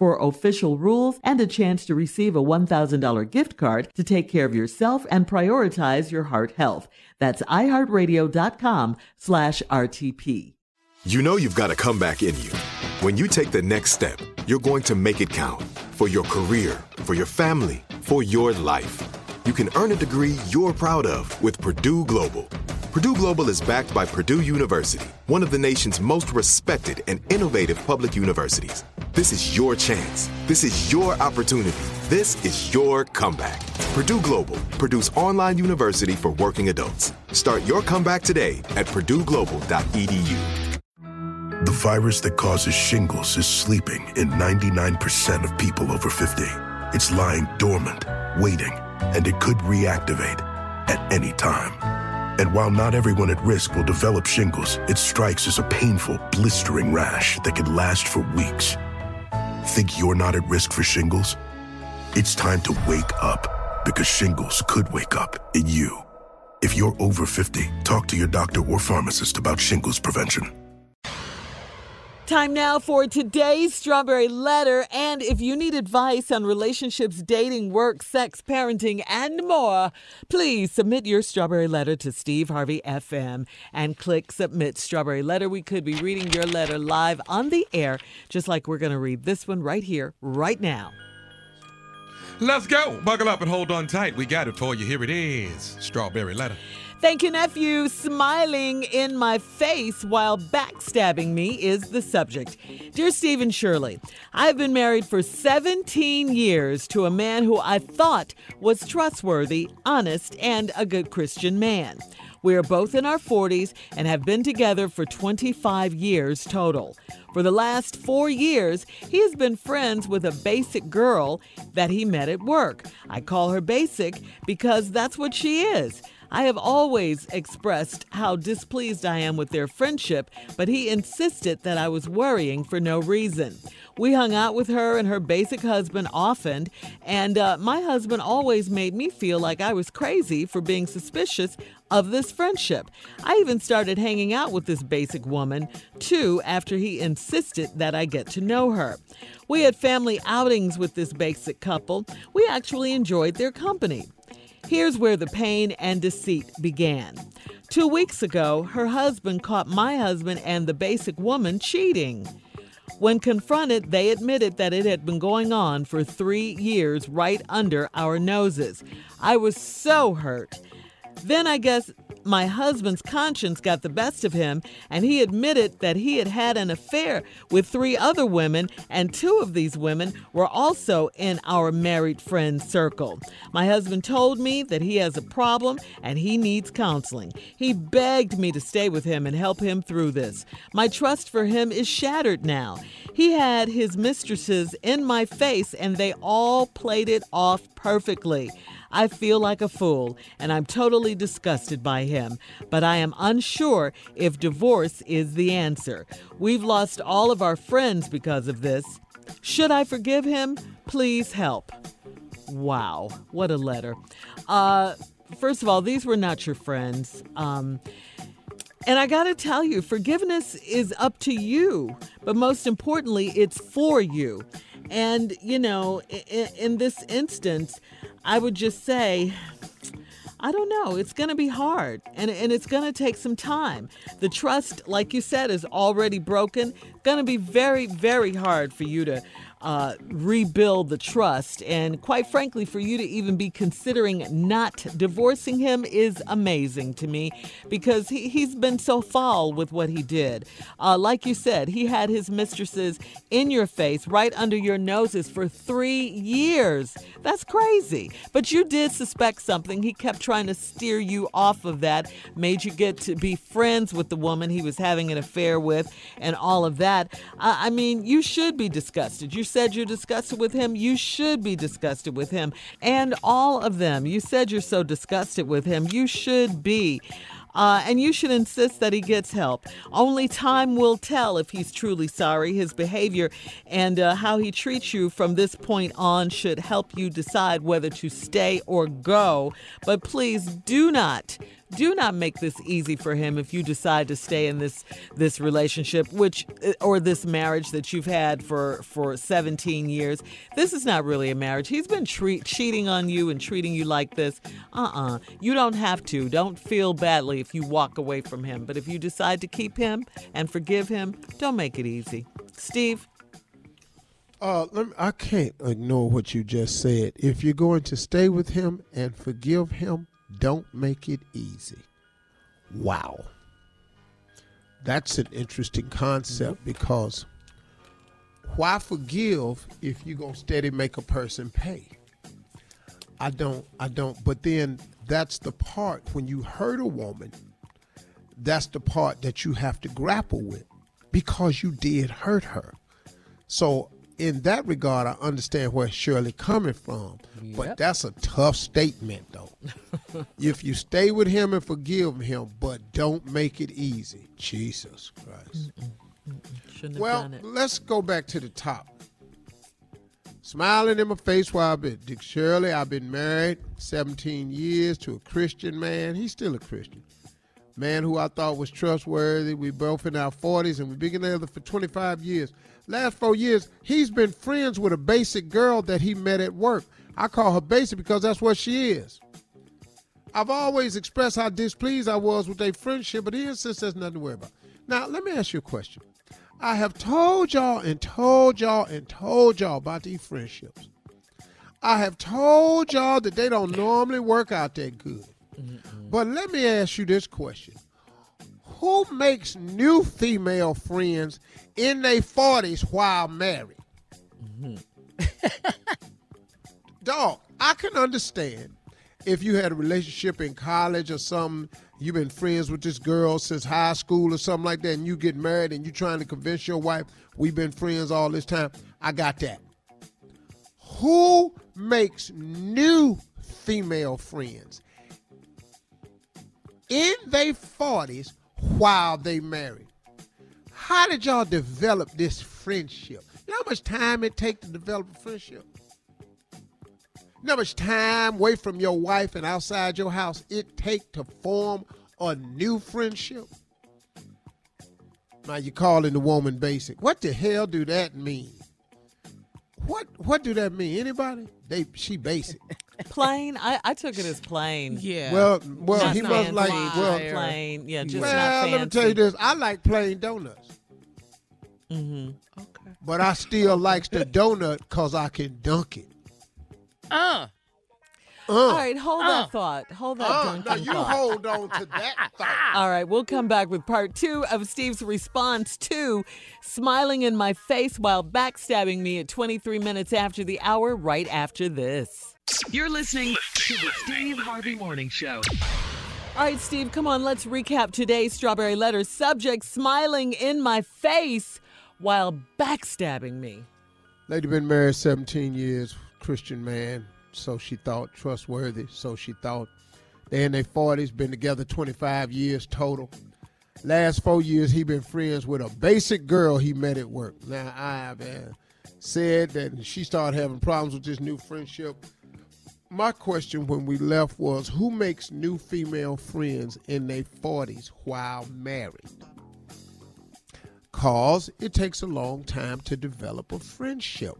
for official rules and a chance to receive a $1,000 gift card to take care of yourself and prioritize your heart health. That's iHeartRadio.com slash RTP. You know you've got a comeback in you. When you take the next step, you're going to make it count for your career, for your family, for your life. You can earn a degree you're proud of with Purdue Global. Purdue Global is backed by Purdue University, one of the nation's most respected and innovative public universities. This is your chance. This is your opportunity. This is your comeback. Purdue Global, Purdue's online university for working adults. Start your comeback today at purdueglobal.edu. The virus that causes shingles is sleeping in 99% of people over 50. It's lying dormant, waiting, and it could reactivate at any time. And while not everyone at risk will develop shingles, it strikes as a painful, blistering rash that can last for weeks. Think you're not at risk for shingles? It's time to wake up because shingles could wake up in you. If you're over 50, talk to your doctor or pharmacist about shingles prevention. Time now for today's Strawberry Letter. And if you need advice on relationships, dating, work, sex, parenting, and more, please submit your Strawberry Letter to Steve Harvey FM and click Submit Strawberry Letter. We could be reading your letter live on the air, just like we're going to read this one right here, right now. Let's go. Buckle up and hold on tight. We got it for you. Here it is Strawberry Letter. Thank you, nephew. Smiling in my face while backstabbing me is the subject. Dear Stephen Shirley, I've been married for 17 years to a man who I thought was trustworthy, honest, and a good Christian man. We are both in our 40s and have been together for 25 years total. For the last four years, he has been friends with a basic girl that he met at work. I call her basic because that's what she is. I have always expressed how displeased I am with their friendship, but he insisted that I was worrying for no reason. We hung out with her and her basic husband often, and uh, my husband always made me feel like I was crazy for being suspicious of this friendship. I even started hanging out with this basic woman, too, after he insisted that I get to know her. We had family outings with this basic couple. We actually enjoyed their company. Here's where the pain and deceit began. Two weeks ago, her husband caught my husband and the basic woman cheating. When confronted, they admitted that it had been going on for three years right under our noses. I was so hurt. Then I guess my husband's conscience got the best of him, and he admitted that he had had an affair with three other women, and two of these women were also in our married friend circle. My husband told me that he has a problem and he needs counseling. He begged me to stay with him and help him through this. My trust for him is shattered now. He had his mistresses in my face, and they all played it off perfectly. I feel like a fool and I'm totally disgusted by him, but I am unsure if divorce is the answer. We've lost all of our friends because of this. Should I forgive him? Please help. Wow, what a letter. Uh, first of all, these were not your friends. Um, and I got to tell you, forgiveness is up to you, but most importantly, it's for you. And, you know, in, in this instance, I would just say, I don't know. It's going to be hard and, and it's going to take some time. The trust, like you said, is already broken. Going to be very, very hard for you to uh, rebuild the trust. And quite frankly, for you to even be considering not divorcing him is amazing to me because he, he's been so foul with what he did. Uh, like you said, he had his mistresses in your face, right under your noses for three years. That's crazy. But you did suspect something. He kept trying to steer you off of that, made you get to be friends with the woman he was having an affair with, and all of that. I, I mean, you should be disgusted. You said you're disgusted with him, you should be disgusted with him. And all of them, you said you're so disgusted with him, you should be. Uh, and you should insist that he gets help. Only time will tell if he's truly sorry. His behavior and uh, how he treats you from this point on should help you decide whether to stay or go. But please do not do not make this easy for him if you decide to stay in this this relationship which uh, or this marriage that you've had for for 17 years. This is not really a marriage. He's been treat, cheating on you and treating you like this. Uh-uh. You don't have to. Don't feel badly if you walk away from him. But if you decide to keep him and forgive him don't make it easy. Steve? Uh, me, I can't ignore what you just said. If you're going to stay with him and forgive him, don't make it easy. Wow. That's an interesting concept mm-hmm. because why forgive if you're going to steady make a person pay? I don't, I don't, but then that's the part when you hurt a woman, that's the part that you have to grapple with because you did hurt her. So in that regard, I understand where Shirley coming from. Yep. But that's a tough statement, though. if you stay with him and forgive him, but don't make it easy, Jesus Christ. Well, let's go back to the top. Smiling in my face while I've been Dick Shirley. I've been married 17 years to a Christian man. He's still a Christian man who I thought was trustworthy. We both in our 40s and we've been together for 25 years. Last four years, he's been friends with a basic girl that he met at work. I call her basic because that's what she is. I've always expressed how displeased I was with their friendship, but he insists there's nothing to worry about. Now, let me ask you a question. I have told y'all and told y'all and told y'all about these friendships. I have told y'all that they don't normally work out that good. Mm-hmm. But let me ask you this question Who makes new female friends in their 40s while married? Mm-hmm. Dog, I can understand if you had a relationship in college or something, you've been friends with this girl since high school or something like that, and you get married and you're trying to convince your wife, we've been friends all this time. I got that. Who makes new female friends in their 40s while they married. How did y'all develop this friendship? You know how much time it takes to develop a friendship? You know how much time away from your wife and outside your house it take to form a new friendship? Now you're calling the woman basic. What the hell do that mean? What what do that mean? Anybody? They she basic. plain. I, I took it as plain. Yeah. Well, well, he must like well plain. Yeah, just well. let me tell you this. I like plain donuts. Mm-hmm. Okay. But I still likes the donut because I can dunk it. Uh. Uh, All right, hold uh, that thought. Hold that uh, Now you thought. hold on to that thought. All right, we'll come back with part two of Steve's response to smiling in my face while backstabbing me at 23 minutes after the hour, right after this. You're listening to the Steve Harvey Morning Show. All right, Steve, come on, let's recap today's Strawberry Letter. Subject smiling in my face while backstabbing me. Lady been married 17 years, Christian man, so she thought trustworthy, so she thought. They in their 40s, been together 25 years total. Last four years, he been friends with a basic girl he met at work. Now, I, man, said that she started having problems with this new friendship. My question when we left was who makes new female friends in their 40s while married? Cause it takes a long time to develop a friendship.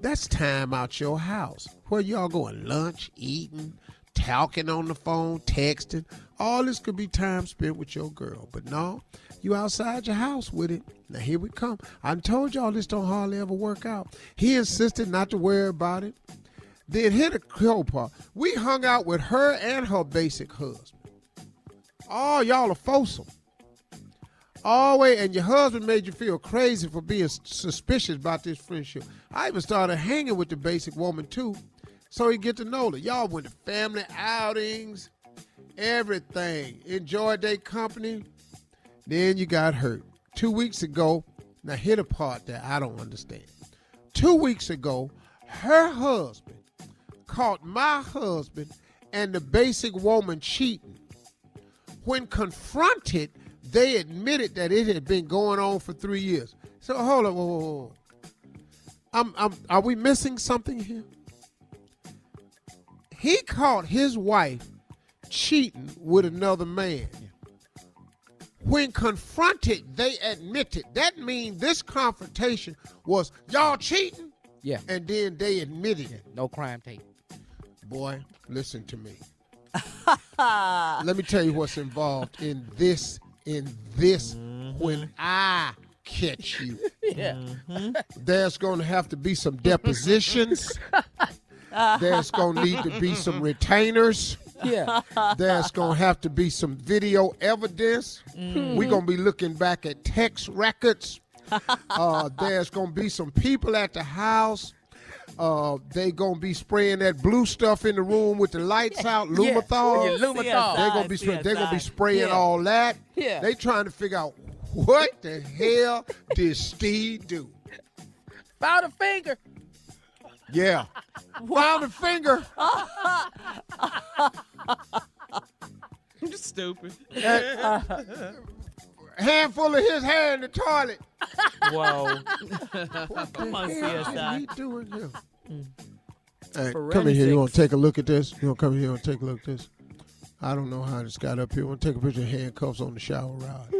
That's time out your house. Where y'all going lunch, eating, talking on the phone, texting. All this could be time spent with your girl. But no, you outside your house with it. Now here we come. I told y'all this don't hardly ever work out. He insisted not to worry about it. Then hit a cool part. We hung out with her and her basic husband. Oh, y'all are foursome. All way, and your husband made you feel crazy for being suspicious about this friendship. I even started hanging with the basic woman too, so he get to know her. Y'all went to family outings, everything. Enjoyed their company. Then you got hurt. Two weeks ago, now hit a part that I don't understand. Two weeks ago, her husband caught my husband and the basic woman cheating. When confronted, they admitted that it had been going on for three years. So hold on, whoa, whoa, whoa. I'm, I'm, are we missing something here? He caught his wife cheating with another man. When confronted, they admitted. That means this confrontation was y'all cheating, Yeah. and then they admitted it. No crime tape. Boy, listen to me. Let me tell you what's involved in this. In this, mm-hmm. when I catch you, Yeah. Mm-hmm. there's going to have to be some depositions. There's going to need to be some retainers. Yeah. There's going to have to be some video evidence. Mm-hmm. We're going to be looking back at text records. Uh, there's going to be some people at the house. Uh, they going to be spraying that blue stuff in the room with the lights out, Lumathol. Yeah, Lumathol. They're gonna be spray- they're gonna be spraying Yeah. all that. Yeah. They trying to figure out what the hell did Steve do? Found a finger. Yeah. Found a finger. You're stupid. Handful of his hair in the toilet. Whoa. What Come on, the hell CSI. is he doing here? Hey, come in here. You want to take a look at this? You want to come in here and take a look at this? I don't know how this got up here. Want to take a picture of handcuffs on the shower rod?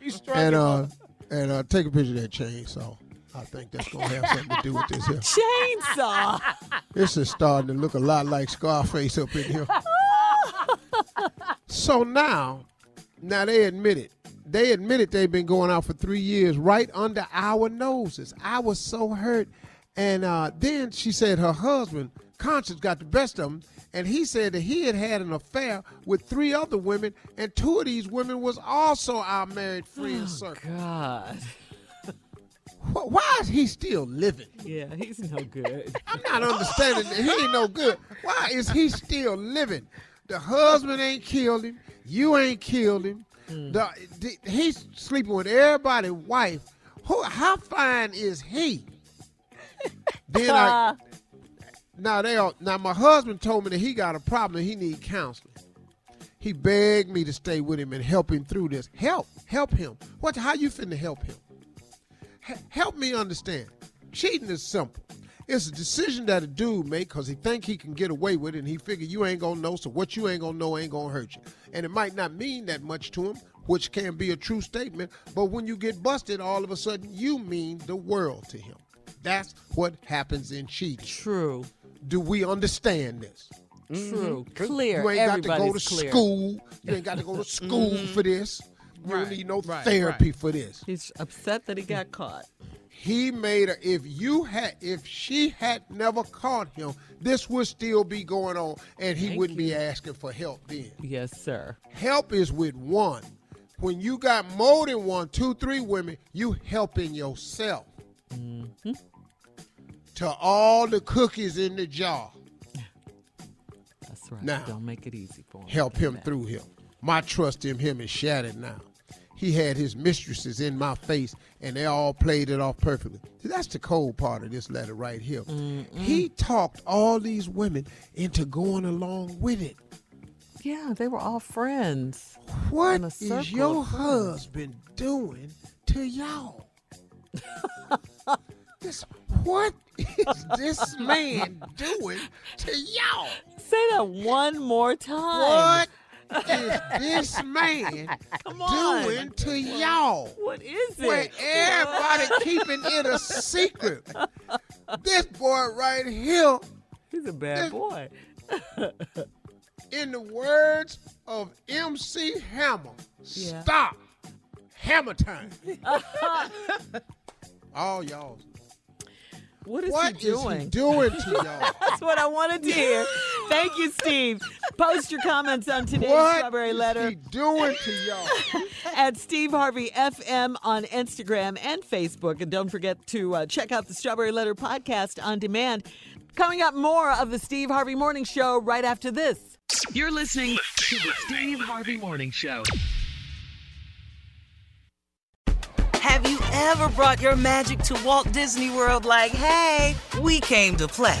He's and uh, and uh, take a picture of that chainsaw. I think that's gonna have something to do with this here. Chainsaw. This is starting to look a lot like Scarface up in here. So now, now they admit it. They admitted they've been going out for three years right under our noses. I was so hurt. And uh, then she said her husband, conscience, got the best of him. And he said that he had had an affair with three other women, and two of these women was also our married friend circle. God. Why is he still living? Yeah, he's no good. I'm not understanding he ain't no good. Why is he still living? The husband ain't killed him. You ain't killed him. Hmm. The, the- he's sleeping with everybody's wife. Who? How fine is he? then I. Now they all. Now my husband told me that he got a problem and he need counseling. He begged me to stay with him and help him through this. Help, help him. What? How you finna help him? H- help me understand. Cheating is simple. It's a decision that a dude make because he think he can get away with it, and he figure you ain't gonna know, so what you ain't gonna know ain't gonna hurt you. And it might not mean that much to him, which can be a true statement. But when you get busted, all of a sudden you mean the world to him. That's what happens in cheating. True. Do we understand this? True. Mm-hmm. Clear. You ain't got to go to clear. school. You ain't got to go to school for mm-hmm. this. You don't need no right, therapy for this. He's upset that he got caught. He made her if you had if she had never caught him this would still be going on and he wouldn't be asking for help then. Yes, sir. help is with one. When you got more than one two three women you helping yourself mm-hmm. to all the cookies in the jar. That's right. Now, Don't make it easy for him. help him through him. My trust in him is shattered now he had his mistresses in my face and they all played it off perfectly See, that's the cold part of this letter right here he talked all these women into going along with it Yeah, they were all friends. what is your husband doing to y'all This, what is this man doing to y'all? Say that one more time. What is this man doing to y'all? What is Where it? everybody keeping it a secret. This boy right here, He's a bad boy. in the words of MC Hammer, Yeah. stop. Hammer time. All y'all. What is What he is doing? he doing to y'all? That's what I wanted to hear. Thank you, Steve. Post your comments on today's what Strawberry is Letter he doing to y'all? at Steve Harvey FM on Instagram and Facebook. And don't forget to uh, check out the Strawberry Letter podcast on demand. Coming up, more of the Steve Harvey Morning Show right after this. You're listening to the Steve Harvey Morning Show. Have you ever brought your magic to Walt Disney World like, hey, we came to play?